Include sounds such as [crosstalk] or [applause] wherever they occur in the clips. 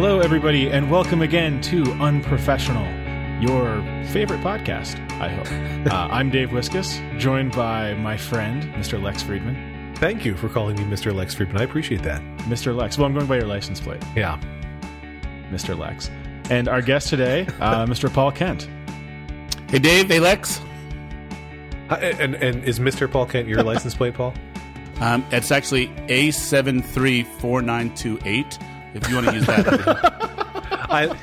Hello, everybody, and welcome again to Unprofessional, your favorite podcast, I hope. [laughs] Uh, I'm Dave Wiskus, joined by my friend, Mr. Lex Friedman. Thank you for calling me Mr. Lex Friedman. I appreciate that. Mr. Lex. Well, I'm going by your license plate, Yeah. Mr. Lex. And our guest today, uh, [laughs] Mr. Paul Kent. Hey, Dave. Hey, Lex. Hi, And and is Mr. Paul Kent your [laughs] license plate, Paul? Um, it's actually A734928, if you want to use that. [laughs] I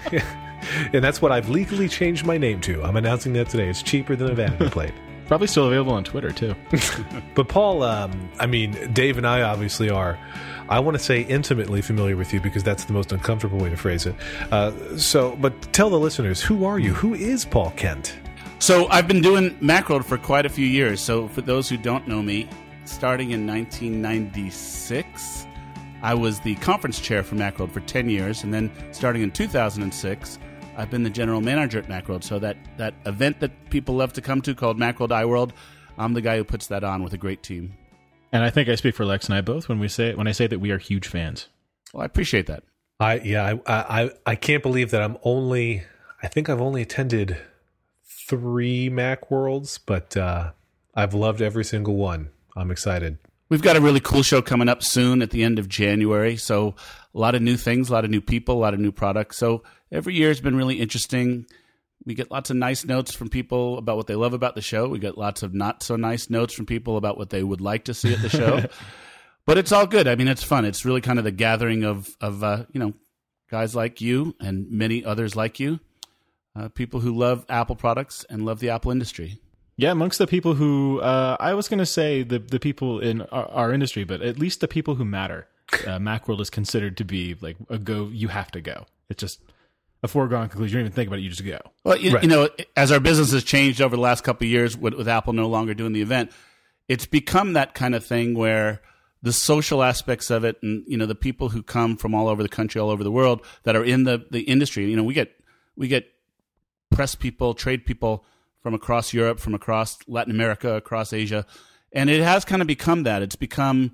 [laughs] and that's what I've legally changed my name to. I'm announcing that today. It's cheaper than a vanity [laughs] plate. Probably still available on Twitter, too. But Paul, um, I mean, Dave and I obviously are. I want to say intimately familiar with you because that's the most uncomfortable way to phrase it. Uh, so, but tell the listeners, who are you? Who is Paul Kent? so I've been doing Macworld for quite a few years. So for those who don't know me, starting in 1996, I was the conference chair for Macworld for 10 years. And then starting in 2006, I've been the general manager at Macworld. So that, that event that people love to come to called Macworld iWorld, I'm the guy who puts that on with a great team. And I think I speak for Lex and I both when we say when I say that we are huge fans. Well, I appreciate that. I yeah, I I I can't believe that I'm only. I think I've only attended three Mac Worlds, but uh, I've loved every single one. I'm excited. We've got a really cool show coming up soon at the end of January. So, a lot of new things, a lot of new people, a lot of new products. So, every year has been really interesting. We get lots of nice notes from people about what they love about the show. We get lots of not so nice notes from people about what they would like to see at the show. [laughs] but it's all good. I mean, it's fun. It's really kind of the gathering of, of uh, you know, guys like you and many others like you, uh, people who love Apple products and love the Apple industry. Yeah, amongst the people who uh, I was going to say the the people in our, our industry, but at least the people who matter. Uh, Macworld is considered to be like a go. You have to go. It's just a foregone conclusion. You don't even think about it. You just go. Well, you, Right. you know, as our business has changed over the last couple of years with, with Apple no longer doing the event, it's become that kind of thing where the social aspects of it and, you know, the people who come from all over the country, all over the world that are in the, the industry, you know, we get, we get press people, trade people from across Europe, from across Latin America, across Asia. And it has kind of become that. It's become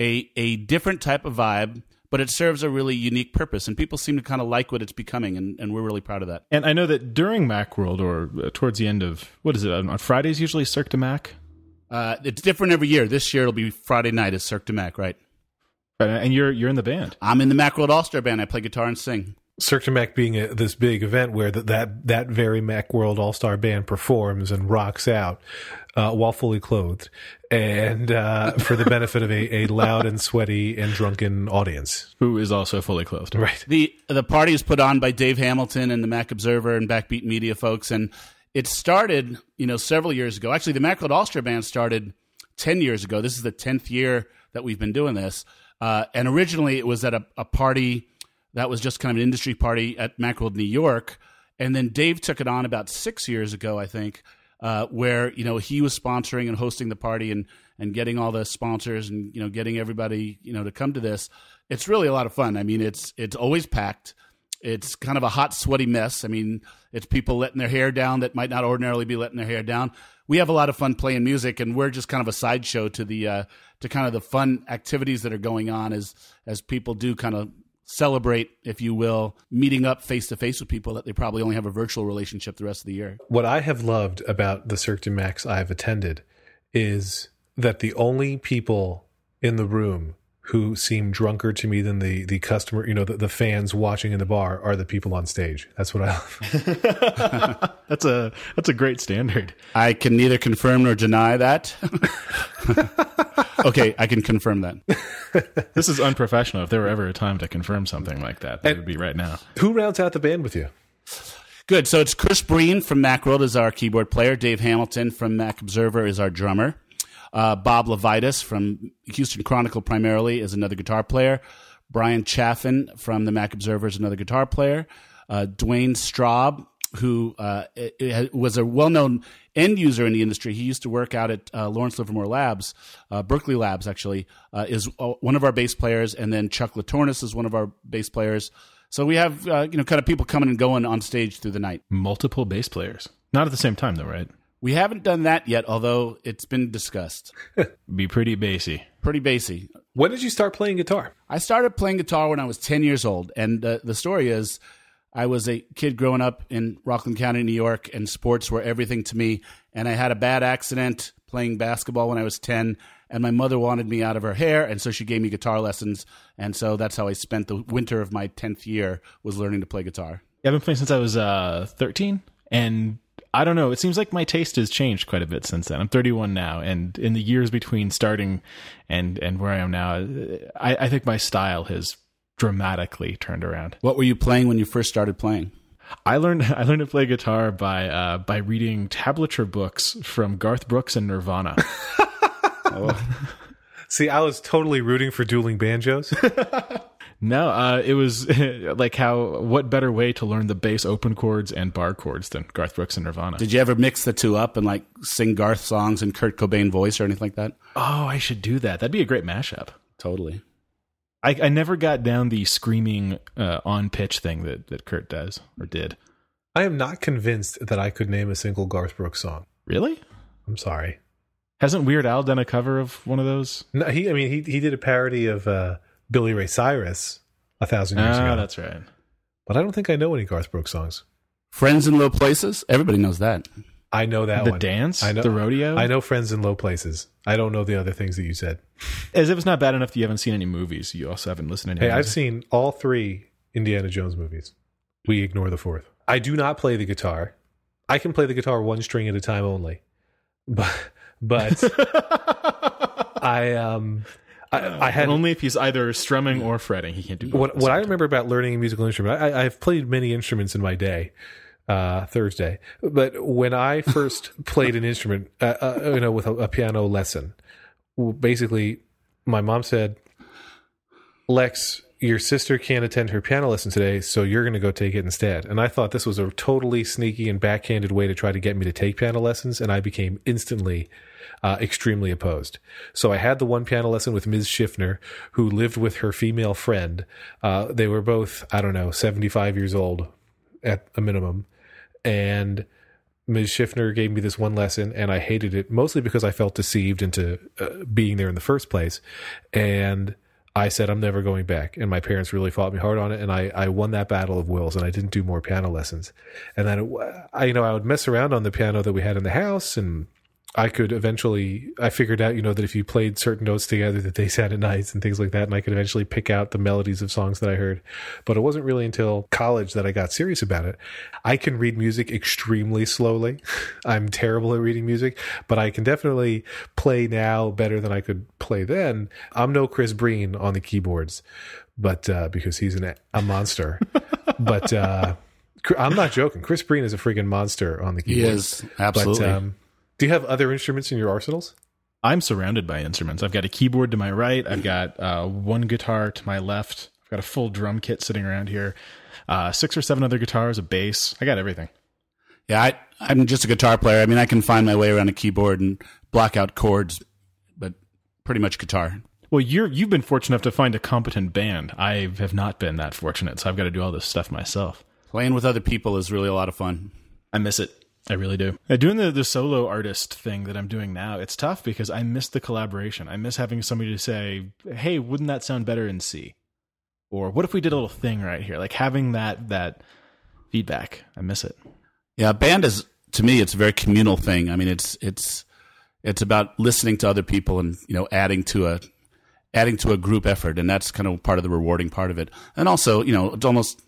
a, a different type of vibe, but it serves a really unique purpose. And people seem to kind of like what it's becoming. And, and we're really proud of that. And I know that during Macworld or uh, towards the end of what is it on Fridays usually Cirque du Mac, Uh, it's different every year. This year it'll be Friday night at Cirque du Mac, right? Right, and you're you're in the band. I'm in the Macworld All Star Band. I play guitar and sing. Cirque du Mac being a, this big event where that that, that very Mac World All Star Band performs and rocks out uh, while fully clothed, and uh, for the benefit of a, a loud and sweaty and drunken audience. Who is also fully clothed. Right. The the party is put on by Dave Hamilton and the Mac Observer and Backbeat Media folks, and it started you know several years ago. Actually, the Mac World All Star Band started ten years ago. This is the tenth year that we've been doing this, uh, and originally it was at a, a party that was just kind of an industry party at Macworld New York, and then Dave took it on about six years ago, I think, uh, where you know he was sponsoring and hosting the party and and getting all the sponsors and you know getting everybody you know to come to this. It's really a lot of fun. I mean, it's it's always packed. It's kind of a hot, sweaty mess. I mean, it's people letting their hair down that might not ordinarily be letting their hair down. We have a lot of fun playing music, and we're just kind of a sideshow to the uh, to kind of the fun activities that are going on as as people do kind of celebrate, if you will, meeting up face to face with people that they probably only have a virtual relationship the rest of the year. What I have loved about the Cirque du Macs I've attended is that the only people in the room who seem drunker to me than the the customer, you know, the, the fans watching in the bar are the people on stage. That's what I love. [laughs] [laughs] That's a that's a great standard. I can neither confirm nor deny that. [laughs] okay, I can confirm that. This is unprofessional. If there were ever a time to confirm something like that, it would be right now. Who rounds out the band with you? Good. So it's Chris Breen from Macworld is our keyboard player. Dave Hamilton from Mac Observer is our drummer. Uh, Bob LeVitus from Houston Chronicle primarily is another guitar player. Brian Chaffin from the Mac Observer is another guitar player. Uh, Dwayne Straub, who uh, was a well-known end user in the industry. He used to work out at uh, Lawrence Livermore Labs, uh, Berkeley Labs, actually, uh, is uh, one of our bass players, and then Chuck La Tournous is one of our bass players. So we have uh, you know kind of people coming and going on stage through the night. Multiple bass players, not at the same time though, right? We haven't done that yet, although it's been discussed. [laughs] Be pretty bassy. Pretty bassy. When did you start playing guitar? I started playing guitar when I was 10 years old. And uh, the story is I was a kid growing up in Rockland County, New York, and sports were everything to me. And I had a bad accident playing basketball when I was 10. And my mother wanted me out of her hair. And so she gave me guitar lessons. And so that's how I spent the winter of my 10th year was learning to play guitar. Yeah, I've been playing since I was uh, 13. And I don't know. It seems like my taste has changed quite a bit since then. I'm 31 now, and in the years between starting and and where I am now, I, I think my style has dramatically turned around. What were you playing when you first started playing? I learned [laughs] I learned to play guitar by uh, by reading tablature books from Garth Brooks and Nirvana. [laughs] oh. See, I was totally rooting for dueling banjos. [laughs] No, uh, it was [laughs] like how. What better way to learn the bass open chords and bar chords than Garth Brooks and Nirvana? Did you ever mix the two up and like sing Garth songs in Kurt Cobain voice or anything like that? Oh, I should do that. That'd be a great mashup. Totally. I, I never got down the screaming uh, on pitch thing that that Kurt does or did. I am not convinced that I could name a single Garth Brooks song. Really? I'm sorry. Hasn't Weird Al done a cover of one of those? No, he. I mean, he he did a parody of. Uh, Billy Ray Cyrus a thousand years ah, ago. that's right. But I don't think I know any Garth Brooks songs. Friends in Low Places? Everybody knows that. I know that the one. dance, I know, the rodeo. I know Friends in Low Places. I don't know the other things that you said. As if it's not bad enough that you haven't seen any movies. You also haven't listened to any. Hey, I've seen all three Indiana Jones movies. We ignore the fourth. I do not play the guitar. I can play the guitar one string at a time only. But but [laughs] I um I, I, had only if he's either strumming or fretting. He can't do. What what I remember about learning a musical instrument, I, I've played many instruments in my day. Uh, Thursday, but when I [laughs] first played an instrument, uh, uh, you know, with a, a piano lesson, basically, my mom said, "Lex, your sister can't attend her piano lesson today, so you're going to go take it instead. And I thought this was a totally sneaky and backhanded way to try to get me to take piano lessons, and I became instantly uh, extremely opposed. So I had the one piano lesson with Ms. Schiffner, who lived with her female friend. Uh, they were both, I don't know, 75 years old at a minimum. And Ms. Schiffner gave me this one lesson, and I hated it mostly because I felt deceived into uh, being there in the first place. And I said I'm never going back, and my parents really fought me hard on it, and I, I won that battle of wills, and I didn't do more piano lessons, and then it, I you know I would mess around on the piano that we had in the house, and I could eventually, I figured out, you know, that if you played certain notes together, that they sounded nice and things like that. And I could eventually pick out the melodies of songs that I heard. But it wasn't really until college that I got serious about it. I can read music extremely slowly. [laughs] I'm terrible at reading music, but I can definitely play now better than I could play then. I'm no Chris Breen on the keyboards, but, uh, because he's an, a monster. [laughs] but, uh, I'm not joking. Chris Breen is a freaking monster on the keyboard. He is absolutely. But, um, do you have other instruments in your arsenals? I'm surrounded by instruments. I've got a keyboard to my right. I've got uh, one guitar to my left. I've got a full drum kit sitting around here. Uh, six or seven other guitars, a bass. I got everything. Yeah, I, I'm just a guitar player. I mean, I can find my way around a keyboard and block out chords, but pretty much guitar. Well, you're you've been fortunate enough to find a competent band. I have not been that fortunate, so I've got to do all this stuff myself. Playing with other people is really a lot of fun. I miss it. I really do. Uh, doing the, the solo artist thing that I'm doing now, it's tough because I miss the collaboration. I miss having somebody to say, "Hey, wouldn't that sound better in C?" Or "What if we did a little thing right here?" Like having that that feedback. I miss it. Yeah, band is to me it's a very communal thing. I mean, it's it's it's about listening to other people and you know adding to a adding to a group effort, and that's kind of part of the rewarding part of it. And also, you know, it's almost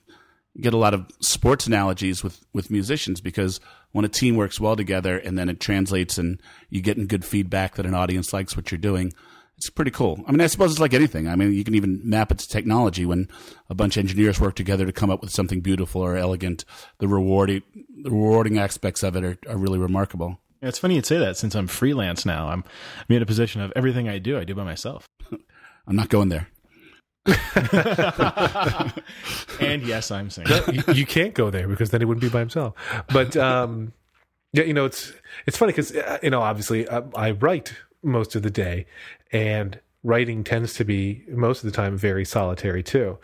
get a lot of sports analogies with with musicians because when a team works well together and then it translates and you getting good feedback that an audience likes what you're doing it's pretty cool. I mean i suppose it's like anything. I mean you can even map it to technology. When a bunch of engineers work together to come up with something beautiful or elegant the rewarding the rewarding aspects of it are, are really remarkable. Yeah, it's funny you'd say that since i'm freelance now. I'm i'm in a position of everything i do i do by myself. [laughs] I'm not going there [laughs] and yes, I'm saying you, you, can't go there because then he wouldn't be by himself. But um, yeah, you know, it's it's funny because uh, you know, obviously, I, uh, I write most of the day, and writing tends to be most of the time very solitary too.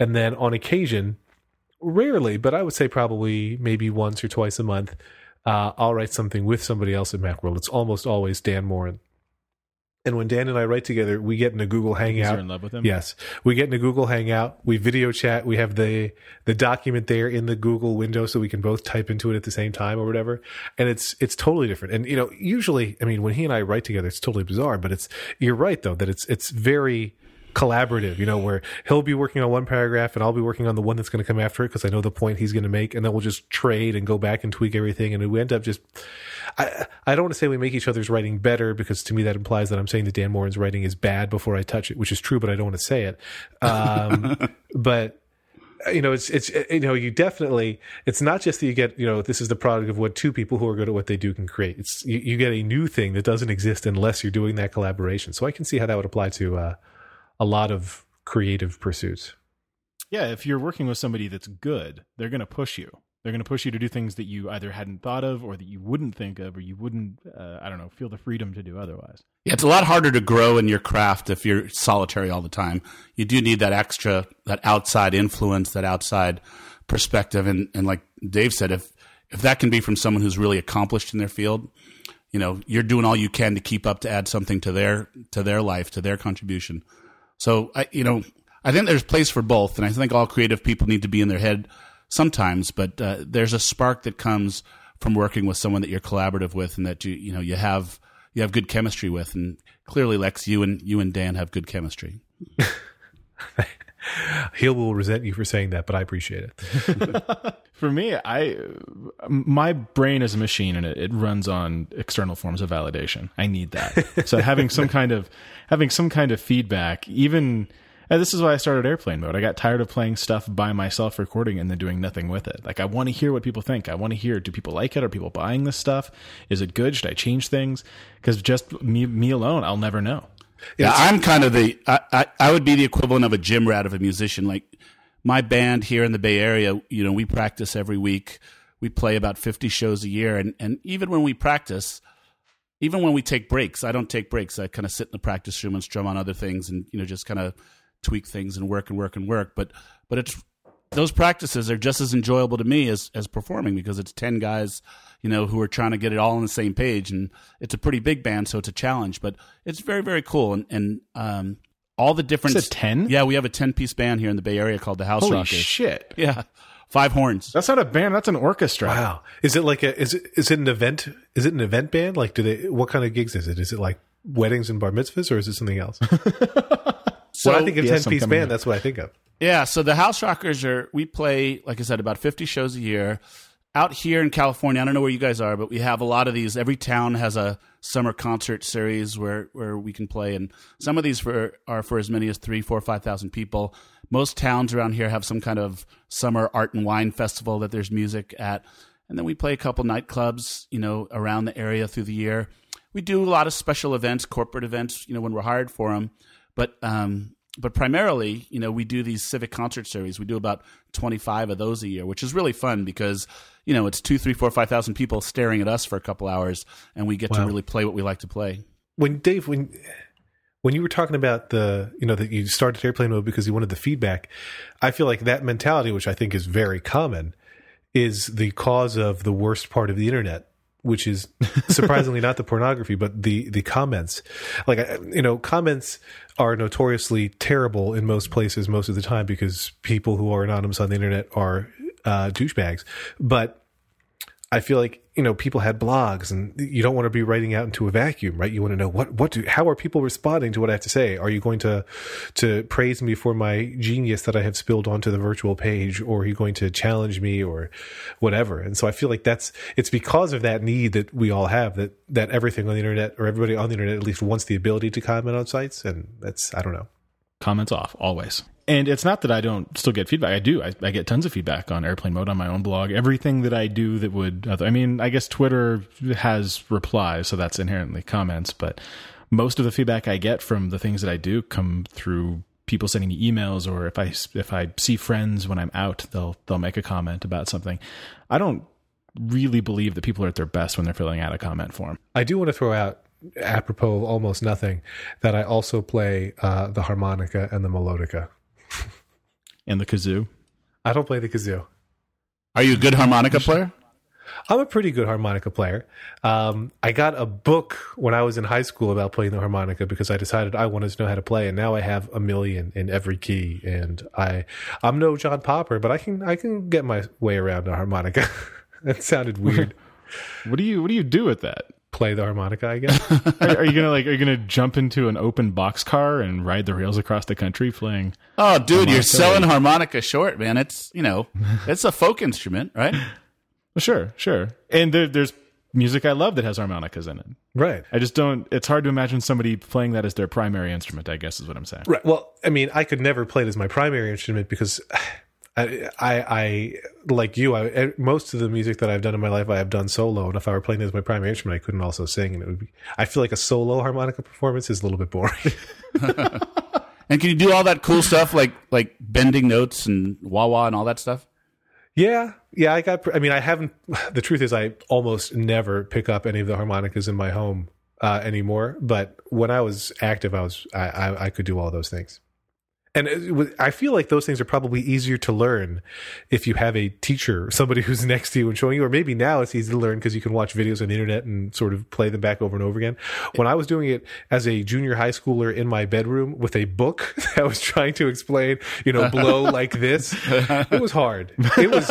And then on occasion, rarely, but I would say probably maybe once or twice a month, uh, I'll write something with somebody else at Macworld. It's almost always Dan Moren. And when Dan and I write together, we get in a Google Hangout. You're in love with him. Yes, we get in a Google Hangout. We video chat. We have the the document there in the Google window, so we can both type into it at the same time or whatever. And it's it's totally different. And you know, usually, I mean, when he and I write together, it's totally bizarre. But it's you're right though that it's it's very collaborative, you know, where he'll be working on one paragraph and I'll be working on the one that's going to come after it because I know the point he's going to make, and then we'll just trade and go back and tweak everything, and we end up just. I I don't want to say we make each other's writing better because to me that implies that I'm saying that Dan Moren's writing is bad before I touch it, which is true, but I don't want to say it. Um, [laughs] but you know, it's it's you know, you definitely it's not just that you get you know this is the product of what two people who are good at what they do can create. It's you, you get a new thing that doesn't exist unless you're doing that collaboration. So I can see how that would apply to uh, a lot of creative pursuits. Yeah, if you're working with somebody that's good, they're going to push you. They're going to push you to do things that you either hadn't thought of or that you wouldn't think of or you wouldn't, uh, I don't know, feel the freedom to do otherwise. Yeah, it's a lot harder to grow in your craft if you're solitary all the time. You do need that extra, that outside influence, that outside perspective. And, and like Dave said, if, if that can be from someone who's really accomplished in their field, you know, you're doing all you can to keep up to add something to their, to their life, to their contribution. So I, you know, I think there's place for both. And I think all creative people need to be in their head sometimes, but uh, there's a spark that comes from working with someone that you're collaborative with and that you you know you have you have good chemistry with and clearly Lex you and you and Dan have good chemistry. [laughs] he will resent you for saying that, but I appreciate it. [laughs] for me, I my brain is a machine and it, it runs on external forms of validation. I need that. [laughs] so having some kind of having some kind of feedback, even and this is why I started airplane mode. I got tired of playing stuff by myself, recording and then doing nothing with it. Like I want to hear what people think. I want to hear: Do people like it? Are people buying this stuff? Is it good? Should I change things? Because just me, me alone, I'll never know. Yeah, I'm kind of the I, I, I would be the equivalent of a gym rat of a musician. Like my band here in the Bay Area, you know, we practice every week. We play about 50 shows a year, and and even when we practice, even when we take breaks, I don't take breaks. I kind of sit in the practice room and strum on other things, and you know, just kind of tweak things and work and work and work. But but it's those practices are just as enjoyable to me as as performing because it's ten guys, you know, who are trying to get it all on the same page, and it's a pretty big band, so it's a challenge. But it's very very cool, and and um, all the different It's a 10? Yeah, we have a ten piece band here in the Bay Area called the House Rockers. Holy Rockers. shit! Yeah, five horns. That's not a band. That's an orchestra. Wow, is it like a is it is it an event? Is it an event band? Like, do they? What kind of gigs is it? Is it like weddings and bar mitzvahs, or is it something else? So [laughs] when I think of yes, ten piece band, to- that's what I think of. Yeah, so the House Rockers are we play like I said about 50 shows a year. Out here in California, I don't know where you guys are, but we have a lot of these. Every town has a summer concert series where where we can play, and some of these for are for as many as three, four, five thousand people. Most towns around here have some kind of summer art and wine festival that there's music at, and then we play a couple nightclubs, you know, around the area through the year. We do a lot of special events, corporate events, you know, when we're hired for them, but um, but primarily, you know, we do these civic concert series. We do about 25 of those a year, which is really fun because, you know, it's two, three, four, five thousand people staring at us for a couple hours and we get to really play what we like to play. When Dave, when when you were talking about the, you know, that you started airplane mode because you wanted the feedback, I feel like that mentality, which I think is very common, is the cause of the worst part of the internet. Which is [laughs] surprisingly not the pornography, but the the comments. Like you know, comments are notoriously terrible in most places most of the time because people who are anonymous on the internet are uh, douchebags. But I feel like you know people had blogs, and you don't want to be writing out into a vacuum, right? You want to know what what do how are people responding to what I have to say? Are you going to to praise me for my genius that I have spilled onto the virtual page, or are you going to challenge me, or whatever? And so I feel like that's it's because of that need that we all have that that everything on the internet or everybody on the internet at least wants the ability to comment on sites, and that's I don't know. comments off always. And it's not that I don't still get feedback. I do. I, I get tons of feedback on airplane mode on my own blog. Everything that I do that would, I mean, I guess Twitter has replies, so that's inherently comments. But most of the feedback I get from the things that I do come through people sending me emails, or if I if I see friends when I'm out, they'll they'll make a comment about something. I don't really believe that people are at their best when they're filling out a comment form. I do want to throw out, apropos of almost nothing, that I also play uh, the harmonica and the melodica. And the kazoo. I don't play the kazoo. Are you a good harmonica player? I'm a pretty good harmonica player. Um, I got a book when I was in high school about playing the harmonica because I decided I wanted to know how to play, and now I have a million in every key. And I, I'm no John Popper, but I can I can get my way around a harmonica. [laughs] that sounded weird. What do you What do you do with that? Play the harmonica, I guess. [laughs] Are, are you gonna like? Are you gonna jump into an open box car and ride the rails across the country playing? Oh, dude, you're selling harmonica short, man. It's you know, it's a folk instrument, right? Well, [laughs] sure, sure. And there, there's music I love that has harmonicas in it. right. I just don't. It's hard to imagine somebody playing that as their primary instrument. I guess is what I'm saying. Right. Well, I mean, I could never play it as my primary instrument because I, I, like you. I most of the music that I've done in my life, I have done solo. And if I were playing as my primary instrument, I couldn't also sing, and it would be. I feel like a solo harmonica performance is a little bit boring. [laughs] And can you do all that cool stuff like like bending notes and wah wah and all that stuff? yeah, yeah. I got. I mean, I haven't. [sighs] The truth is, I almost never pick up any of the harmonicas in my home uh, anymore. But when I was active, I was. I, I, I could do all those things. And it I feel like those things are probably easier to learn if you have a teacher, somebody [laughs] who's next to you and showing you, or maybe now it's easy to learn because you can watch videos on the internet and sort of play them back over and over again. When I was doing it as a junior high schooler in my bedroom with a book [laughs] that was trying to explain, you know, blow [laughs] like this, it was hard. It was,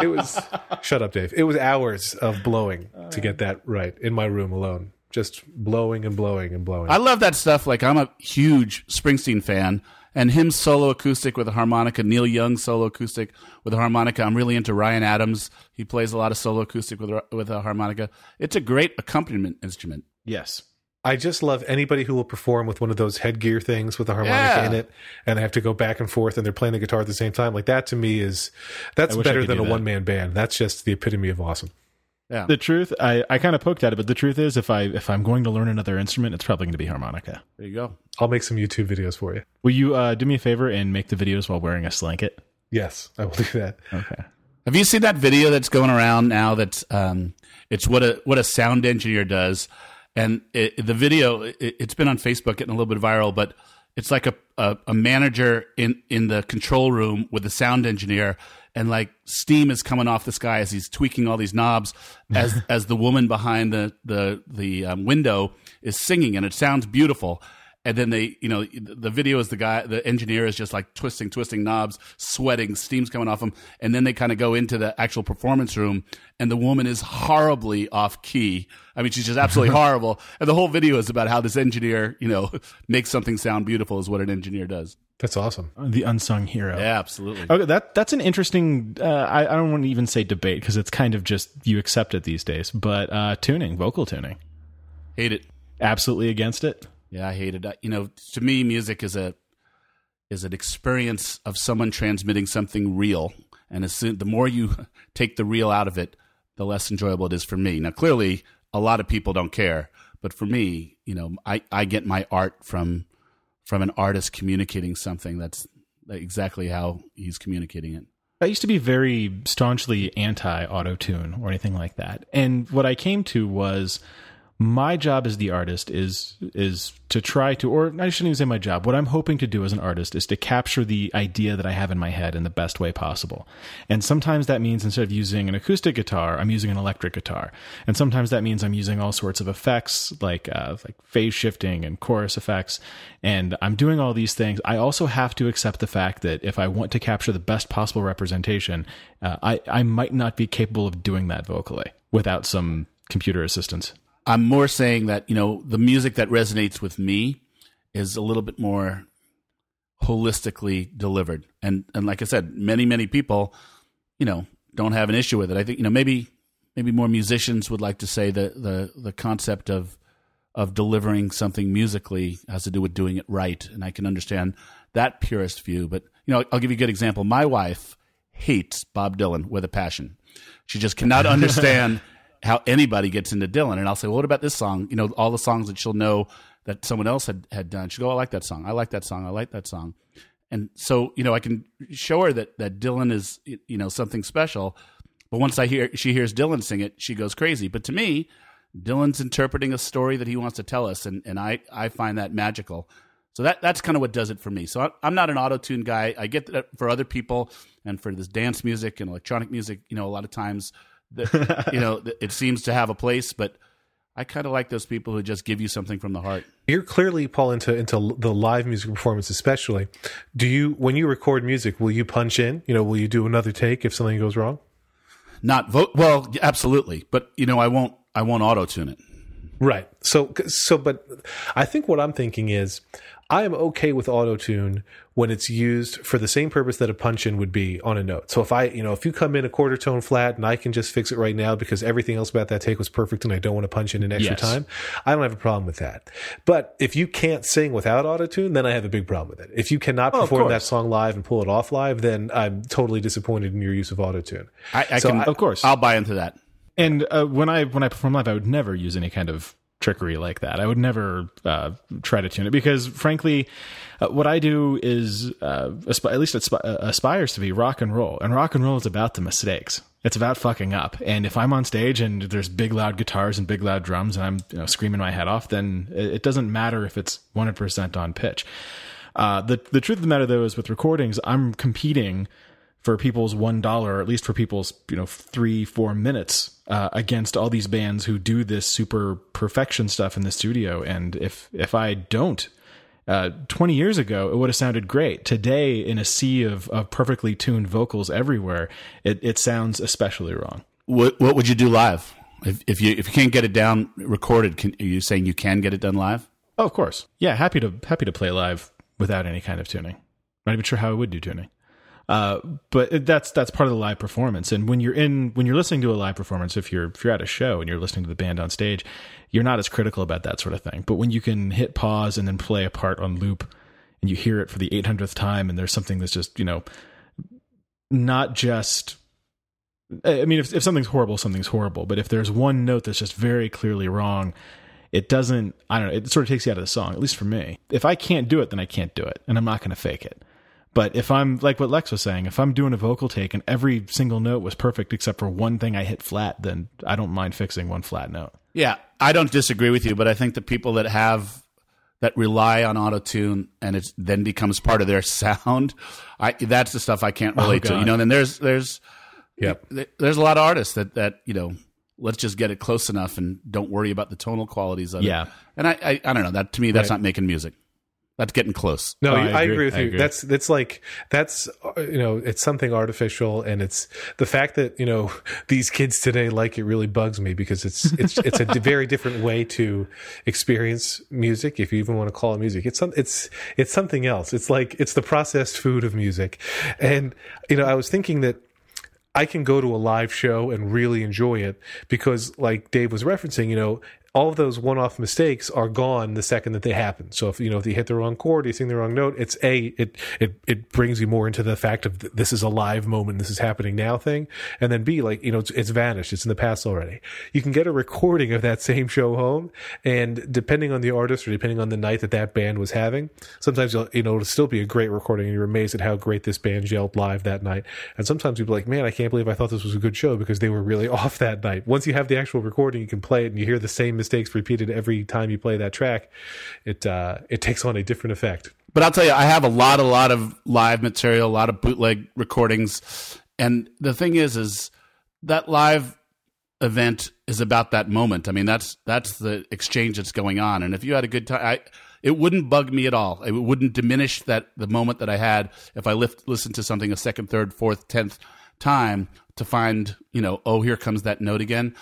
it was, shut up, Dave. It was hours of blowing to get that right in my room alone. Just blowing and blowing and blowing. I love that stuff. Like I'm a huge Springsteen fan, and him solo acoustic with a harmonica, Neil Young solo acoustic with a harmonica. I'm really into Ryan Adams. He plays a lot of solo acoustic with a, with a harmonica. It's a great accompaniment instrument. Yes. I just love anybody who will perform with one of those headgear things with a harmonica Yeah. in it, and they have to go back and forth, and they're playing the guitar at the same time. Like that to me is that's I wish I better than a one man band. That's just the epitome of awesome. Yeah. The truth, I, I kind of poked at it, but the truth is, if I if I'm going to learn another instrument, it's probably going to be harmonica. There you go. I'll make some YouTube videos for you. Will you uh, do me a favor and make the videos while wearing a slanket? Yes, I will do that. Okay. Have you seen that video that's going around now? That's um, it's what a what a sound engineer does, and it, the video it, it's been on Facebook getting a little bit viral, but it's like a, a a manager in in the control room with the sound engineer, and like steam is coming off this guy as he's tweaking all these knobs, [laughs] as as the woman behind the the the um, window is singing, and it sounds beautiful. And then they, you know, the video is the guy, the engineer is just like twisting, twisting knobs, sweating, steam's coming off him. And then they kind of go into the actual performance room, and the woman is horribly off key. I mean, she's just absolutely [laughs] horrible. And the whole video is about how this engineer, you know, [laughs] makes something sound beautiful, is what an engineer does. That's awesome. The unsung hero. Yeah, absolutely. Okay, that that's an interesting. Uh, I, I don't want to even say debate because it's kind of just you accept it these days. But uh, tuning, vocal tuning, Hate it. absolutely against it. Yeah, I hate it. You know, to me, music is a is an experience of someone transmitting something real, and as soon, the more you [laughs] take the real out of it, the less enjoyable it is for me. Now, clearly, a lot of people don't care, but for me, you know, I, I get my art from from an artist communicating something that's exactly how he's communicating it. I used to be very staunchly anti auto tune or anything like that. And what I came to was my job as the artist is is to try to or I shouldn't even say my job. What I'm hoping to do as an artist is to capture the idea that I have in my head in the best way possible. And sometimes that means instead of using an acoustic guitar, I'm using an electric guitar. And sometimes that means I'm using all sorts of effects like uh, like phase shifting and chorus effects. And I'm doing all these things. I also have to accept the fact that if I want to capture the best possible representation, uh, I I might not be capable of doing that vocally without some computer assistance. I'm more saying that you know the music that resonates with me is a little bit more holistically delivered, and and like I said, many many people, you know, don't have an issue with it. I think you know maybe maybe more musicians would like to say that the the concept of of delivering something musically has to do with doing it right, and I can understand that purist view. But you know, I'll give you a good example. My wife hates Bob Dylan with a passion. She just cannot [laughs] understand how anybody gets into Dylan. And I'll say, well, what about this song? You know, all the songs that she'll know that someone else had, had done. She'll go, oh, I like that song. I like that song. I like that song. And so, you know, I can show her that, that Dylan is, you know, something special. But once I hear, she hears Dylan sing it, she goes crazy. But to me, Dylan's interpreting a story that he wants to tell us. And, and I, I find that magical. So that that's kind of what does it for me. So I, I'm not an auto tune guy. I get that for other people and for this dance music and electronic music. You know, a lot of times that, you know, it seems to have a place, but I kind of like those people who just give you something from the heart. You're clearly Paul into into the live music performance, especially. Do you when you record music, will you punch in? You know, will you do another take if something goes wrong? Not vote well, absolutely, but you know, I won't I won't auto tune it. Right. So so but I think what I'm thinking is I am okay with auto tune when it's used for the same purpose that a punch in would be on a note. So if I, you know, if you come in a quarter tone flat and I can just fix it right now because everything else about that take was perfect and I don't want to punch in an extra Yes. time, I don't have a problem with that. But if you can't sing without auto tune, then I have a big problem with it. If you cannot Oh, perform that song live and pull it off live, then I'm totally disappointed in your use of auto tune. I, I So can, I- Of course. I'll buy into that. And uh, when I when I perform live, I would never use any kind of trickery like that. I would never uh, try to tune it because, frankly, uh, what I do is uh, at least it uh, aspires to be rock and roll, and rock and roll is about the mistakes. It's about fucking up. And if I'm on stage and there's big loud guitars and big loud drums, and I'm you know, screaming my head off, then it, it doesn't matter if it's 100% on pitch. Uh, the the truth of the matter though is with recordings, I'm competing for people's one dollar, or at least for people's you know three four minutes uh, against all these bands who do this super perfection stuff in the studio. And if if I don't, uh, 20 years ago it would have sounded great. Today, in a sea of, of perfectly tuned vocals everywhere, it, it sounds especially wrong. What what would you do live if if you if you can't get it down recorded? Can, are you saying you can get it done live? Oh, of course, yeah, happy to happy to play live without any kind of tuning. Not even sure how I would do tuning. Uh, but that's that's part of the live performance. And when you're in when you're listening to a live performance, if you're if you're at a show and you're listening to the band on stage, you're not as critical about that sort of thing. But when you can hit pause and then play a part on loop, and you hear it for the 800th time, and there's something that's just you know not just. I mean, if if something's horrible, something's horrible. But if there's one note that's just very clearly wrong, it doesn't. I don't know. It sort of takes you out of the song. At least for me. If I can't do it, then I can't do it, and I'm not going to fake it. But if I'm like what Lex was saying, if I'm doing a vocal take and every single note was perfect except for one thing I hit flat, then I don't mind fixing one flat note. Yeah, I don't disagree with you, but I think the people that have that rely on auto tune and it then becomes part of their [laughs] sound, I that's the stuff I can't oh, relate to. You know, and then there's there's yeah there's a lot of artists that that you know let's just get it close enough and don't worry about the tonal qualities of Yeah. it. And I, I I don't know that to me that's Right. not making music. That's getting close. No, Oh, I, I agree. agree. with I you. agree. That's that's like that's you know it's something artificial, and it's the fact that you know [laughs] these kids today like it really bugs me because it's it's it's a very different way to experience music, if you even want to call it music. It's some it's it's something else. It's like it's the processed food of music, and you know I was thinking that I can go to a live show and really enjoy it because, like Dave was referencing, you know, all of those one-off mistakes are gone the second that they happen. So if you know if you hit the wrong chord, you sing the wrong note, it's a it it it brings you more into the fact of this is a live moment, this is happening now thing, and then b like you know it's, it's vanished, it's in the past already. You can get a recording of that [laughs] same show home, and depending on the artist or depending on the night that that band was having, sometimes you'll you know it'll still be a great recording, and you're amazed at how great this band yelled live that night. And sometimes you'll be like, man, I can't believe I thought this was a good show because they were really [laughs] off that night. Once you have the actual recording, you can play it and you hear the same mistakes repeated every time you play that track. It uh, it takes on a different effect. But I'll tell you, I have a lot, a lot of live material, a lot of bootleg recordings, and the thing is, is that live event is about that moment. I mean, that's that's the exchange that's going on, and if you had a good time, I, it wouldn't bug me at all. It wouldn't diminish that the moment that I had if I lift, listened to something a second, third, fourth, tenth time to find, you know, oh, here comes that note again.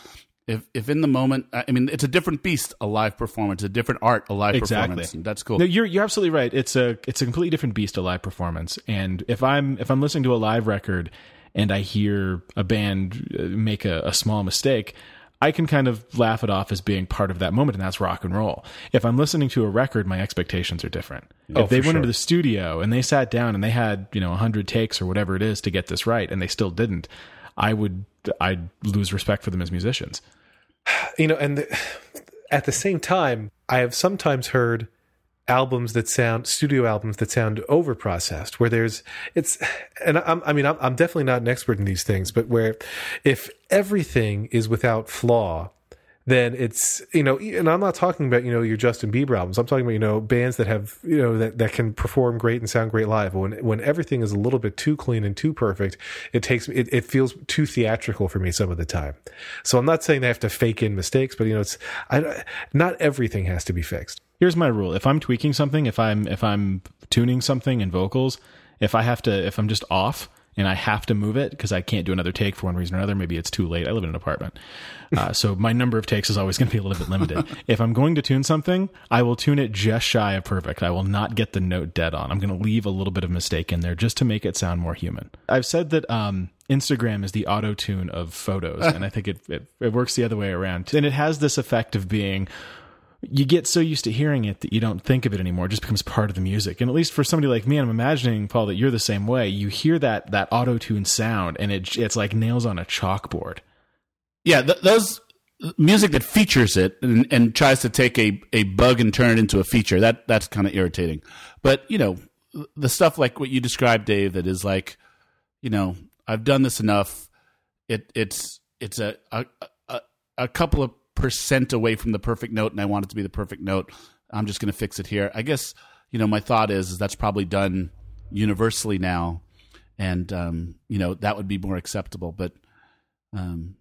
If if in the moment, I mean, it's a different beast, a live performance, a different art, a live Exactly. performance. That's cool. No, you're you're absolutely right. It's a it's a completely different beast a live performance. And if I'm if I'm listening to a live record and I hear a band uh, make a, a small mistake, I can kind of laugh it off as being part of that moment, and that's rock and roll. If I'm listening to a record, my expectations are different. Oh, if they went sure. into the studio and they sat down and they had you know hundred takes or whatever it is to get this right, and they still didn't, I would I'd lose respect for them as musicians. you know, and the, at the same time, I have sometimes heard albums that sound studio albums that sound over processed where there's it's and I'm, i mean I'm, I'm definitely not an expert in these things but where if everything is without flaw then it's you know and i'm not talking about you know your justin bieber albums. I'm talking about you know bands that have you know that, that can perform great and sound great live. When when everything is a little bit too clean and too perfect it takes it, it feels too theatrical for me some of the time. So i'm not saying they have to fake in mistakes but you know it's I, not everything has to be fixed. Here's my rule: if I'm tweaking something, if I'm if I'm tuning something in vocals, if I have to, if I'm just off and I have to move it because I can't do another take for one reason or another, maybe it's too late. I live in an apartment, uh, so my number of takes is always going to be a little bit limited. if I'm going to tune something, I will tune it just shy of perfect. I will not get the note dead on. I'm going to leave a little bit of mistake in there just to make it sound more human. I've said that um, Instagram is the auto tune of photos, and I think it, it it works the other way around, and it has this effect of being you get so used to hearing it that you don't think of it anymore. It just becomes part of the music. And at least for somebody like me, I'm imagining Paul that you're the same way. You hear that that auto tune sound, and it it's like nails on a chalkboard. Yeah, th- those music that features it and, and tries to take a, a bug and turn it into a feature that that's kind of irritating. But you know, the stuff like what you described, Dave, that is like, you know, I've done this enough. It it's it's a a, a, a couple of percent away from the perfect note and I want it to be the perfect note. I'm just going to fix it here. I guess, you know, my thought is, is that's probably done universally now. And, um, you know, that would be more acceptable. But, um,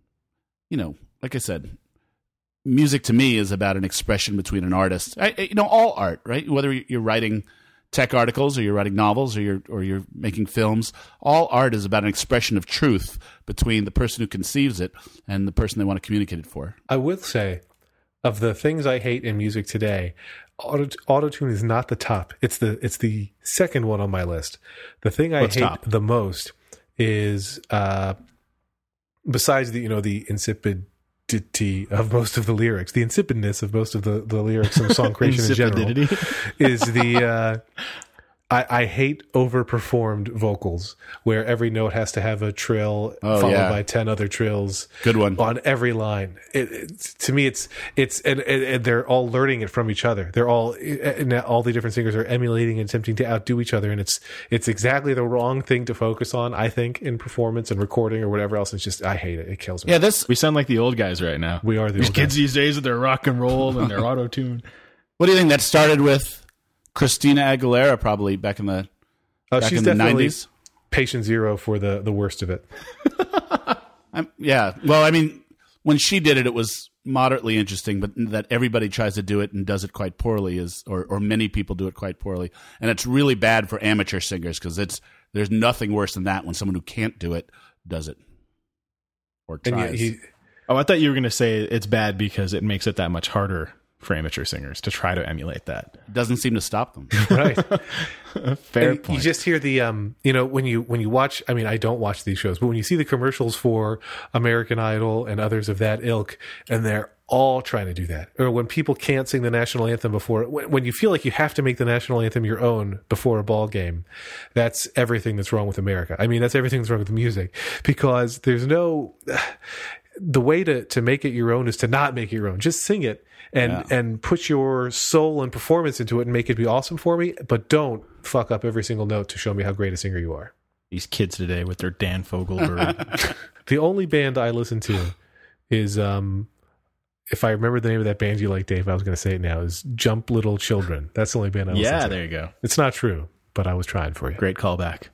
you know, like I said, music to me is about an expression between an artist. I, you know, all art, right? Whether you're writing tech articles or you're writing novels or you're or you're making films. All art is about an expression of truth between the person who conceives it and the person they want to communicate it for. I will say of the things i hate in music today auto autotune is not the top. It's the it's the second one on my list. The thing i What's hate top? the most is uh besides the you know the insipid of most of the lyrics, the insipidness of most of the, the lyrics and song creation in [laughs] general is the uh, I, I hate overperformed vocals where every note has to have a trill Oh, followed yeah. by ten other trills good one on every line. It, it's to me, it's it's and, and, and they're all learning it from each other. They're all and all the different singers are emulating and attempting to outdo each other, and it's it's exactly the wrong thing to focus on. I think in performance and recording or whatever else. It's just I hate it. It kills me. yeah this we sound like the old guys right now. We are the These old kids these days with their rock and roll and their [laughs] auto tune. what do you think that started with christina aguilera probably back in the Uh, back she's in the definitely 90s patient zero for the the worst of it. [laughs] I'm, yeah. Well i mean when she did it it was moderately interesting but that everybody tries to do it and does it quite poorly is or, or many people do it quite poorly. And it's really bad for amateur singers because it's there's nothing worse than that when someone who can't do it does it. Or And tries. yet he, Oh, I thought you were going to say it's bad because it makes it that much harder for amateur singers to try to emulate that. It doesn't seem to stop them. [laughs] right. Fair And point. You just hear the um, you know, when you when you watch. I mean, I don't watch these shows, but when you see the commercials for American Idol and others of that ilk, and they're all trying to do that, or when people can't sing the national anthem before, when, when you feel like you have to make the national anthem your own before a ball game, that's everything that's wrong with America. I mean, that's everything that's wrong with the music because there's no. The way to to make it your own is to not make it your own. Just sing it and Yeah. and put your soul and performance into it and make it be awesome for me. But don't fuck up every single note to show me how great a singer you are. These kids today with their Dan Fogelberg. [laughs] The only band I listen to is um if I remember the name of that band you like, Dave, I was going to say it now is Jump Little Children. That's the only band I listen yeah, to. Yeah, there you go. It's not true, but I was trying for you. Great callback.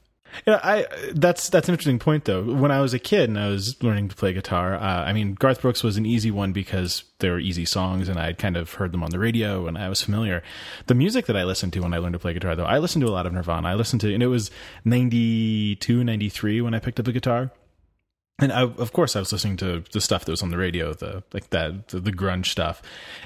I that's that's an interesting point though. When I was a kid and I was learning to play guitar, uh, I mean Garth Brooks was an easy one because they were easy songs and I had kind of heard them on the radio and I was familiar. The music that I listened to when I learned to play guitar though, I listened to a lot of Nirvana. I listened to and it was 92, 93 when I picked up a guitar. And I, of course, I was listening to the stuff that was on the radio, the like that, the, the grunge stuff.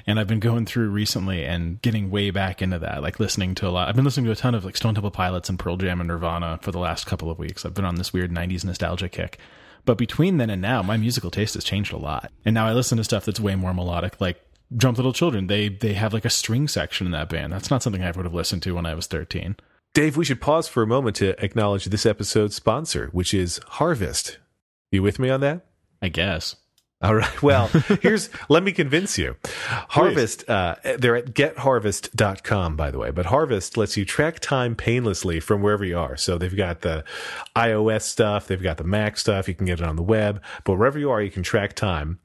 And I've been going through recently and getting way back into that, like listening to a lot. I've been listening to a ton of like Stone Temple Pilots and Pearl Jam and Nirvana for the last couple of weeks. I've been on this weird '90s nostalgia kick. But between then and now, my musical taste has changed a lot. And now I listen to stuff that's way more melodic, like Jump Little Children. They they have like a string section in that band. That's not something I would have listened to when I was 13. Dave, we should pause for a moment to acknowledge this episode's sponsor, which is Harvest. You with me on that? I guess. All right. [laughs] Well, here's let me convince you. [laughs] Harvest, uh, they're at getharvest.com, by the way, but Harvest lets you track time painlessly from wherever you are. So they've got the iOS stuff, they've got the Mac stuff, you can get it on the web, but wherever you are, you can track time.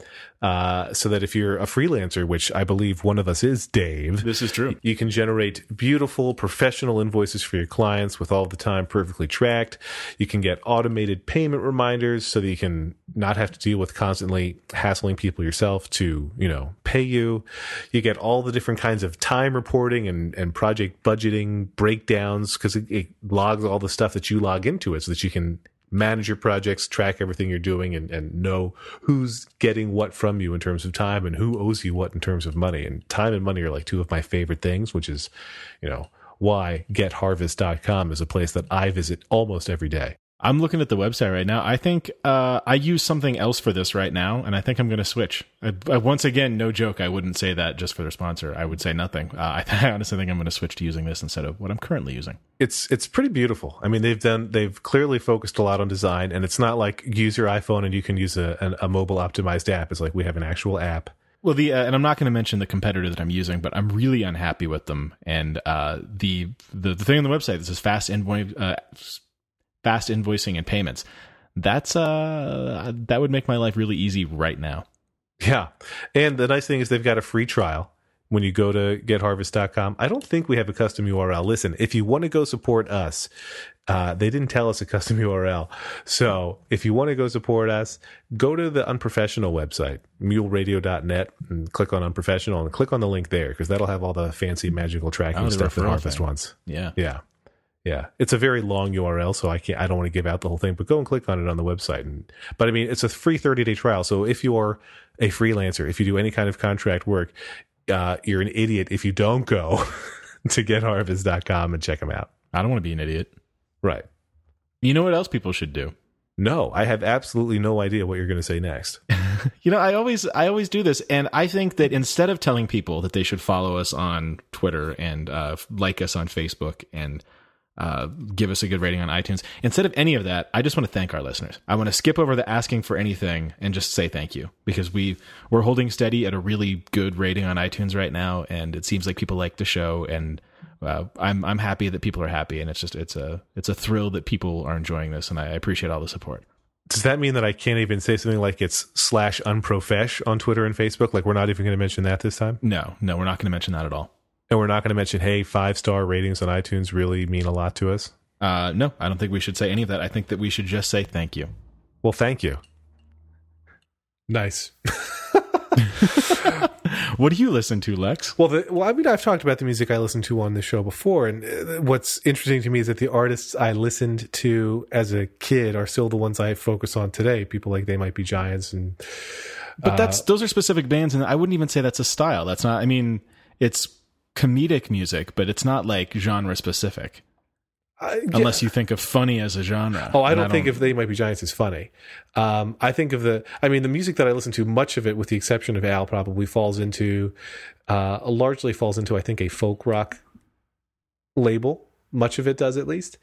Uh, so that if you're a freelancer, which I believe one of us is, Dave, This is true. you can generate beautiful professional invoices for your clients with all the time perfectly tracked. You can get automated payment reminders so that you can not have to deal with constantly hassling people yourself to, you know, pay you. You get all the different kinds of time reporting and, and project budgeting breakdowns because it, it logs all the stuff that you log into it so that you can manage your projects, track everything you're doing, and, and know who's getting what from you in terms of time and who owes you what in terms of money. And time and money are like two of my favorite things, which is, you know, why getharvest.com is a place that I visit almost every day. I'm looking at the website right now. I think uh, I use something else for this right now, and I think I'm going to switch. I, I, once again, no joke. I wouldn't say that just for their sponsor. I would say nothing. Uh, I, [laughs] I honestly think I'm going to switch to using this instead of what I'm currently using. It's it's pretty beautiful. I mean, they've done they've clearly focused a lot on design, and it's not like use your iPhone and you can use a, a, mobile optimized app. It's like we have an actual app. Well, the uh, and I'm not going to mention the competitor that I'm using, but I'm really unhappy with them. And uh, the, the the thing on the website that says fast invoice, uh, fast invoicing and payments. That's uh that would make my life really easy right now. Yeah. And the nice thing is they've got a free trial when you go to getharvest.com. I don't think we have a custom URL. Listen, if you want to go support us, uh, they didn't tell us a custom [laughs] URL. So if you want to go support us, go to the unprofessional website, muleradio.net, and click on unprofessional and click on the link there because that'll have all the fancy magical tracking Oh, stuff that Harvest thing. wants. Yeah. Yeah. Yeah. It's a very long URL, so I can't I don't want to give out the whole thing, but go and click on it on the website. And but I mean it's a free 30 day trial. So if you're a freelancer, if you do any kind of contract work, uh, you're an idiot if you don't go [laughs] to getharvest.com and check them out. I don't want to be an idiot. Right. You know what else people should do? No, I have absolutely no idea what you're going to say next. [laughs] You know, I always I always do this, and I think that instead of telling people that they should follow us on Twitter and uh, like us on Facebook and uh, give us a good rating on iTunes, instead of any of that, I just want to thank our listeners. I want to skip over the asking for anything and just say thank you because we we're holding steady at a really good rating on iTunes right now, and it seems like people like the show, and uh, I'm I'm happy that people are happy, and it's just it's a it's a thrill that people are enjoying this, and I appreciate all the support. Does that mean that I can't even say something like it's slash unprofesh on Twitter and Facebook? Like we're not even going to mention that this time? No, no, we're not going to mention that at all. And we're not going to mention, hey, five star ratings on iTunes really mean a lot to us? Uh, no, I don't think we should say any of that. I think that we should just say thank you. Well, thank you. Nice. [laughs] What do you listen to, Lex? Well, the, well, I mean, I've talked about the music I listened to on this show before, and uh, what's interesting to me is that the artists I listened to as a kid are still the ones I focus on today. People like They Might Be Giants, and But that's those are specific bands, and I wouldn't even say that's a style. That's not. I mean, it's comedic music, but it's not like genre specific. I, Unless you think of funny as a genre. Oh, I And don't think if They Might Be Giants is funny. Um, I think of the, I mean, the music that I listen to, much of it, with the exception of Al, probably falls into, uh, largely falls into, I think, a folk rock label. Much of it does, at least.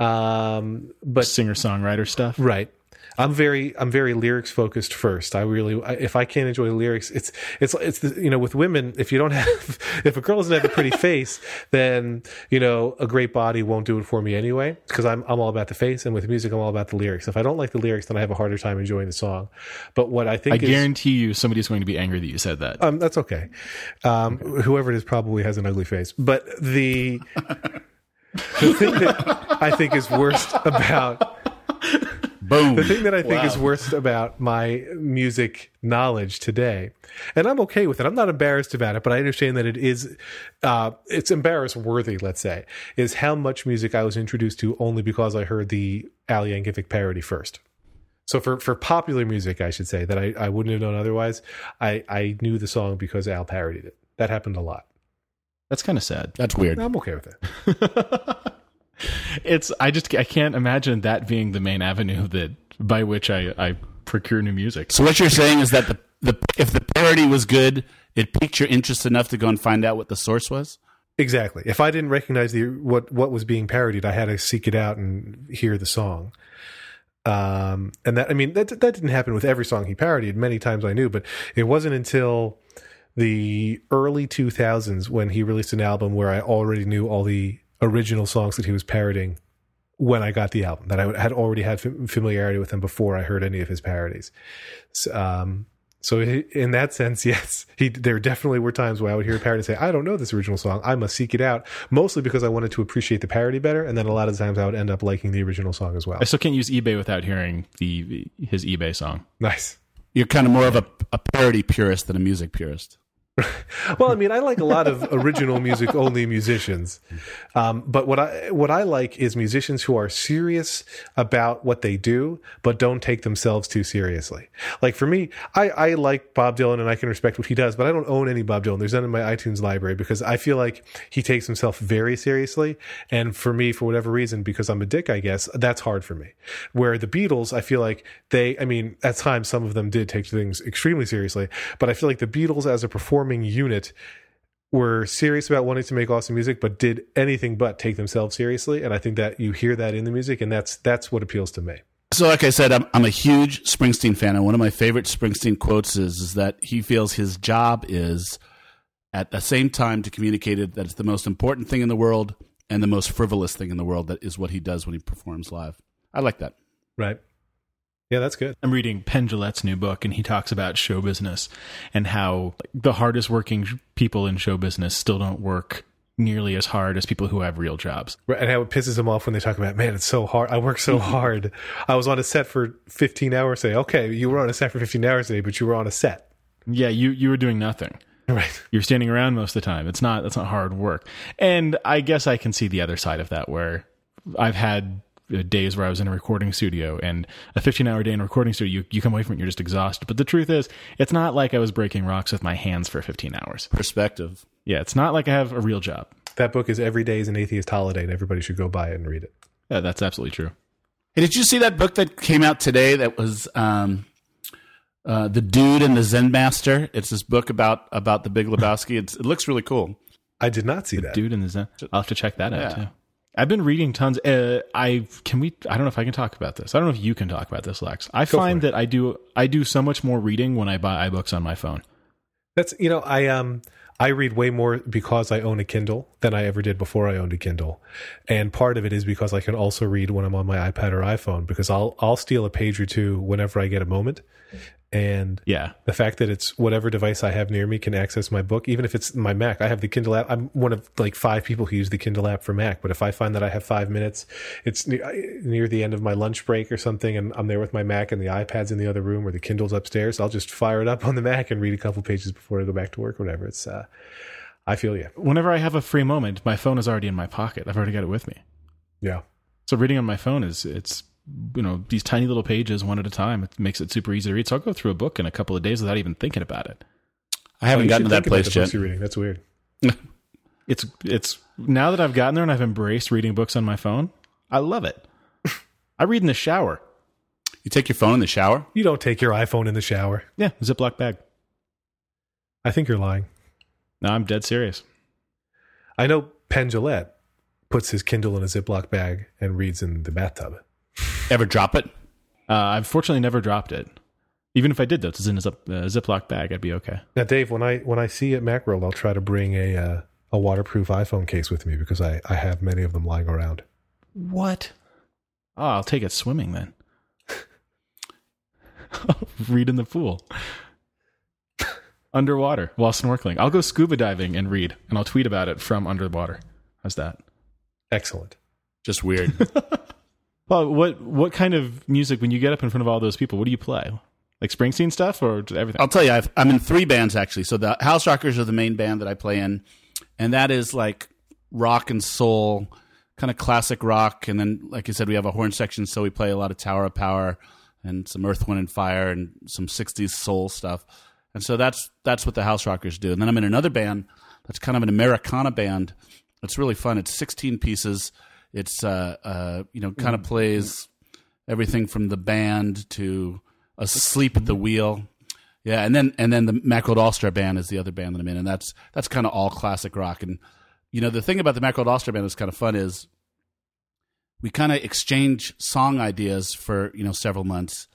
Um, but singer songwriter stuff. Right. I'm very I'm very lyrics focused first. I really if I can't enjoy the lyrics, it's it's it's the, you know with women if you don't have [laughs] if a girl doesn't have a pretty face, then you know a great body won't do it for me anyway because I'm I'm all about the face and with music I'm all about the lyrics. If I don't like the lyrics, then I have a harder time enjoying the song. But what I think I is guarantee you, somebody's going to be angry that you said that. um, that's okay. Um, whoever it is probably has an ugly face. But the [laughs] the thing that I think is worst about Boom. the thing that I think is worst about my music knowledge today, and I'm okay with it. I'm not embarrassed about it, but I understand that it is, uh, it's embarrass worthy. Let's say is how much music I was introduced to only because I heard the Al Yankovic parody first. So for, for popular music, I should say that I, I wouldn't have known otherwise. I, I knew the song because Al parodied it. That happened a lot. That's kind of sad. That's weird. I'm okay with it. [laughs] It's I just I can't imagine that being the main avenue that by which I I procure new music. So what you're saying is that the the if the parody was good, it piqued your interest enough to go and find out what the source was. Exactly. If I didn't recognize the what what was being parodied, I had to seek it out and hear the song. Um, and that I mean that that didn't happen with every song he parodied. Many times I knew, but it wasn't until the early 2000s when he released an album where I already knew all the original songs that he was parodying when I got the album that I had already had familiarity with him before I heard any of his parodies. So, um, So in that sense, [laughs] yes, he, there definitely were times where I would hear a parody and say, "I don't know this original song. I must seek it out." Mostly because I wanted to appreciate the parody better, and then a lot of times I would end up liking the original song as well. I still can't use eBay without hearing the his eBay song. Nice. You're kind of more of a, a parody purist than a music purist. [laughs] well, I mean, I like a lot of original music only musicians, um, but what I what I like is musicians who are serious about what they do, but don't take themselves too seriously. Like for me, I, I like Bob Dylan and I can respect what he does, but I don't own any Bob Dylan. There's none in my iTunes library because I feel like he takes himself very seriously, and for me, for whatever reason, because I'm a dick, I guess that's hard for me. Where the Beatles, I feel like they, I mean, at times some of them did take things extremely seriously, but I feel like the Beatles as a performer performing unit were serious about wanting to make awesome music, but did anything but take themselves seriously. And I think that you hear that in the music, and that's that's what appeals to me. So, like I said, I'm, I'm a huge Springsteen fan, and one of my favorite Springsteen quotes is, is that he feels his job is at the same time to communicate it that it's the most important thing in the world and the most frivolous thing in the world. That is what he does when he performs live. I like that. Right. Yeah, that's good. I'm reading Penn Jillette's new book, and he talks about show business and how the hardest working people in show business still don't work nearly as hard as people who have real jobs. Right, and how it pisses him off when they talk about, man, it's so hard. I work so mm-hmm. hard. I was on a set for 15 hours today. Okay, you were on a set for 15 hours today, but you were on a set. Yeah, you you were doing nothing. Right. You're standing around most of the time. It's not that's not hard work. And I guess I can see the other side of that where I've had days where I was in a recording studio and a 15 hour day in a recording studio, you, you come away from it, you're just exhausted. But the truth is, it's not like I was breaking rocks with my hands for 15 hours. Perspective. Yeah, it's not like I have a real job. That book is Every Day is an Atheist Holiday, and everybody should go buy it and read it. Yeah, that's absolutely true. Hey, did you see that book that came out today that was um, uh, The Dude and the Zen Master? It's this book about, about the Big Lebowski. It's, it looks really cool. I did not see the that. Dude and the Zen. I'll have to check that out too. I've been reading tons. Uh, I can we. I don't know if I can talk about this. I don't know if you can talk about this, Lex. I Go find that I do. I do so much more reading when I buy iBooks on my phone. That's you know I um I read way more because I own a Kindle than I ever did before I owned a Kindle, and part of it is because I can also read when I'm on my iPad or iPhone because I'll I'll steal a page or two whenever I get a moment, and yeah, the fact that it's whatever device I have near me can access my book, even if it's my Mac. I have the Kindle app. I'm one of like five people who use the Kindle app for Mac. But if I find that I have five minutes, it's near the end of my lunch break or something, and I'm there with my Mac and the iPad's in the other room or the Kindle's upstairs, I'll just fire it up on the Mac and read a couple pages before I go back to work or whatever. It's, uh, I feel you. Whenever I have a free moment, my phone is already in my pocket. I've already got it with me. Yeah. So reading on my phone is it's you know these tiny little pages one at a time. It makes it super easy to read. So I'll go through a book in a couple of days without even thinking about it. I haven't oh, gotten to that place yet. Reading. That's weird. [laughs] it's it's now that I've gotten there and I've embraced reading books on my phone. I love it. [laughs] I read in the shower. You take your phone in the shower? You don't take your iPhone in the shower. Yeah, Ziploc bag. I think you're lying. No, I'm dead serious. I know Penn Jillette puts his Kindle in a Ziploc bag and reads in the bathtub. Ever drop it? Uh, I've fortunately never dropped it. Even if I did, though, it's in a zip, uh, Ziploc bag. I'd be okay. Now, Dave, when I when I see you at Macworld, I'll try to bring a uh, a waterproof iPhone case with me because I I have many of them lying around. What? Oh, I'll take it swimming then. [laughs] read in the pool. [laughs] Underwater while snorkeling. I'll go scuba diving and read, and I'll tweet about it from underwater. How's that? Excellent. Just weird. [laughs] Well, what what kind of music when you get up in front of all those people? What do you play? Like Springsteen stuff or everything? I'll tell you, i am in three bands actually. So the House Rockers are the main band that I play in, and that is like rock and soul, kind of classic rock. And then, like I said, we have a horn section, so we play a lot of Tower of Power and some Earth, Wind, and Fire and some '60s soul stuff. And so that's that's what the House Rockers do. And then I'm in another band that's kind of an Americana band. It's really fun. It's 16 pieces it's uh, uh, you know kind of mm. plays everything from the band to asleep at the wheel. Yeah, and then and then the Macworld All Star Band is the other band that I'm in, and that's that's kind of all classic rock. And you know the thing about the Macworld All Star Band that's kind of fun is we kind of exchange song ideas for you know several months,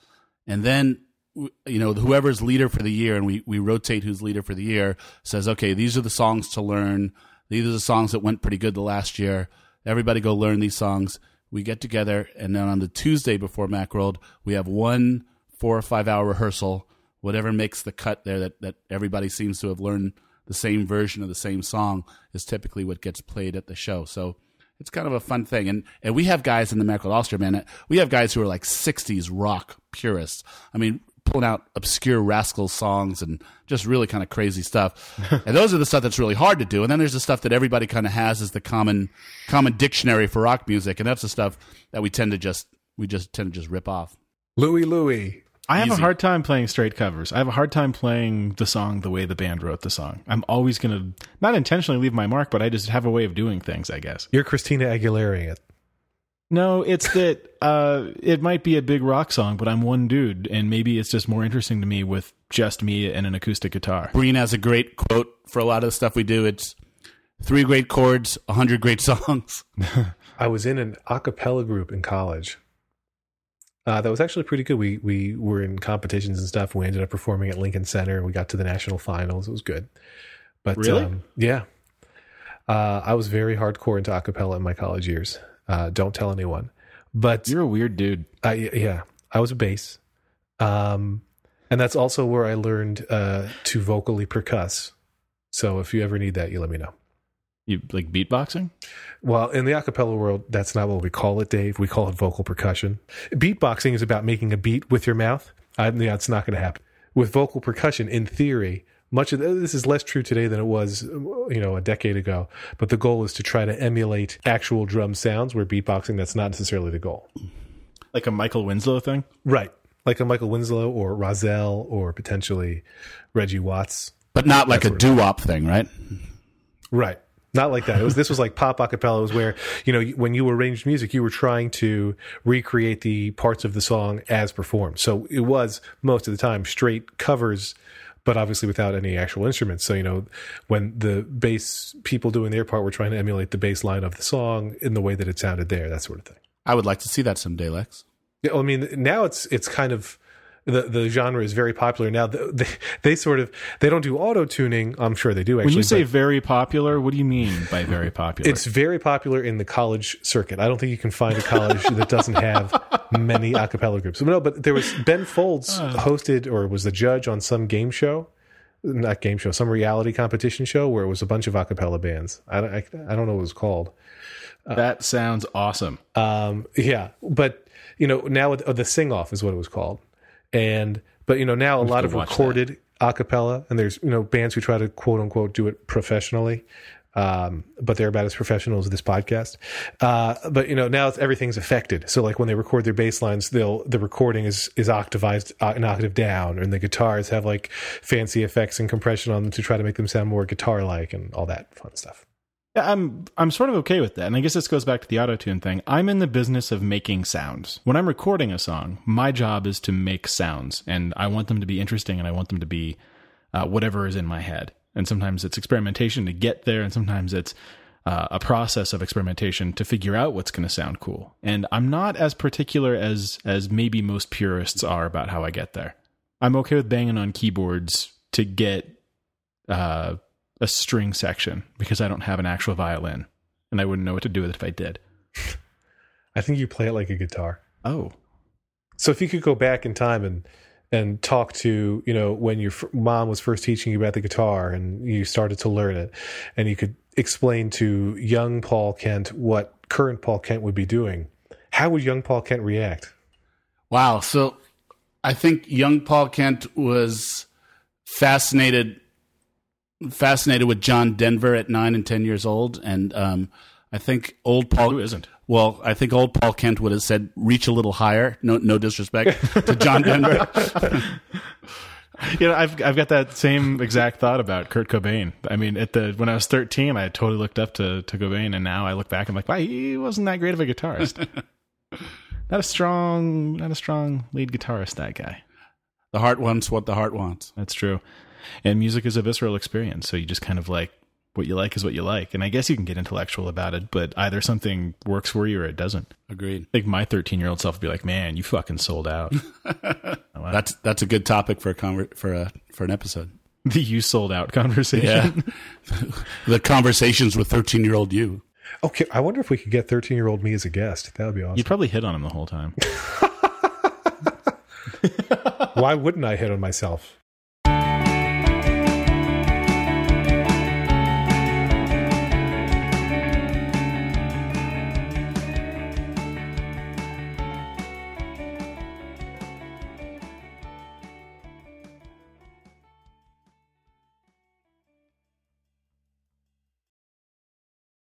and then you know whoever's leader for the year, and we we rotate who's leader for the year says, okay, these are the songs to learn. These are the songs that went pretty good the last year. Everybody go learn these songs. We get together, and then on the Tuesday before Macworld, we have one four or five hour rehearsal whatever makes the cut there that that everybody seems to have learned the same version of the same song is typically what gets played at the show. So it's kind of a fun thing. And and we have guys in the Macworld All Star Band. We have guys who are like '60s rock purists. I mean, pulling out obscure rascal songs and just really kind of crazy stuff. [laughs] and those are the stuff that's really hard to do. And then there's the stuff that everybody kind of has as the common common dictionary for rock music, and that's the stuff that we tend to just we just tend to just rip off. Louie Louie. I have Easy. a hard time playing straight covers. I have a hard time playing the song the way the band wrote the song. I'm always going to not intentionally leave my mark, but I just have a way of doing things, I guess. You're Christina Aguilera. It. No, it's that uh, it might be a big rock song, but I'm one dude, and maybe it's just more interesting to me with just me and an acoustic guitar. Breen has a great quote for a lot of the stuff we do. It's three great chords, a hundred great [laughs] songs. I was in an a cappella group in college. Uh, that was actually pretty good. We we were in competitions and stuff. We ended up performing at Lincoln Center. We got to the national finals. It was good. But Really? um, yeah, uh, I was very hardcore into a cappella in my college years. Uh, don't tell anyone. But You're a weird dude. I, yeah, I was a bass. Um, and that's also where I learned uh, to vocally percuss. So if you ever need that, you let me know. You like beatboxing? Well, in the acapella world, that's not what we call it, Dave. We call it vocal percussion. Beatboxing is about making a beat with your mouth. I, yeah, it's not going to happen. With vocal percussion, in theory, much of this is less true today than it was, you know, a decade ago. But the goal is to try to emulate actual drum sounds. Where beatboxing, that's not necessarily the goal. Like a Michael Winslow thing? Right, like a Michael Winslow or Rahzel or potentially Reggie Watts. But not like That's a doo wop thing, right? Right. Not like that. It was this was like pop acapella. It was where you know when you arranged music, you were trying to recreate the parts of the song as performed. So it was most of the time straight covers, but obviously without any actual instruments. So you know when the bass people doing their part were trying to emulate the bass line of the song in the way that it sounded there, that sort of thing. I would like to see that someday, Lex. Yeah, I mean, now it's it's kind of the the genre is very popular now. They, they sort of they don't do auto tuning. I'm sure they do. Actually, When you say very popular, what do you mean by very popular? it's very popular in the college circuit. I don't think you can find a college that doesn't have many a cappella groups. No, but there was Ben Folds hosted or was the judge on some game show. Not game show, some reality competition show where it was a bunch of a cappella bands. I, don't- I, I don't know what it was called. that sounds awesome. Um, yeah, but you know now with- uh, the sing off is what it was called, and but you know now a lot of watch recorded a cappella, and there's you know bands who try to quote unquote do it professionally, um, but they're about as professional as this podcast. Uh, but you know now everything's affected. So like when they record their bass lines, they'll the recording is is octavized uh, an octave down, and the guitars have like fancy effects and compression on them to try to make them sound more guitar like and all that fun stuff. Yeah, I'm I'm sort of okay with that. And I guess this goes back to the autotune thing. I'm in the business of making sounds. When I'm recording a song, my job is to make sounds and I want them to be interesting and I want them to be uh, whatever is in my head. And sometimes it's experimentation to get there and sometimes it's uh, a process of experimentation to figure out what's going to sound cool. And I'm not as particular as as maybe most purists are about how I get there. I'm okay with banging on keyboards to get uh, a string section because I don't have an actual violin and I wouldn't know what to do with it if I did. [laughs] I think you play it like a guitar. Oh, So if you could go back in time and and talk to you know when your f- mom was first teaching you about the guitar and you started to learn it, and you could explain to young Paul Kent what current Paul Kent would be doing, how would young Paul Kent react? Wow. So I think young Paul Kent was fascinated fascinated with John Denver at nine and ten years old, and um, I think old Paul who isn't? Well, I think old Paul Kent would have said, "Reach a little higher." No, no disrespect to John Denver. [laughs] You know, I've I've got that same exact thought about Kurt Cobain. I mean, at the when I was 13, I totally looked up to to Cobain, and now I look back, I'm like, wow, he wasn't that great of a guitarist. [laughs] not a strong, not a strong lead guitarist. That guy. the heart wants what the heart wants. That's true. And music is a visceral experience, so you just kind of like what you like is what you like. And I guess you can get intellectual about it, but either something works for you or it doesn't. Agreed. I think my 13 year old self would be like, "Man, you fucking sold out." [laughs] Oh, that's that's a good topic for a conver- for a for an episode. [laughs] the you sold out conversation. Yeah, [laughs] the conversations with thirteen year old you. Okay, I wonder if we could get thirteen year old me as a guest. That would be awesome. You'd probably hit on him the whole time. Why wouldn't I hit on myself?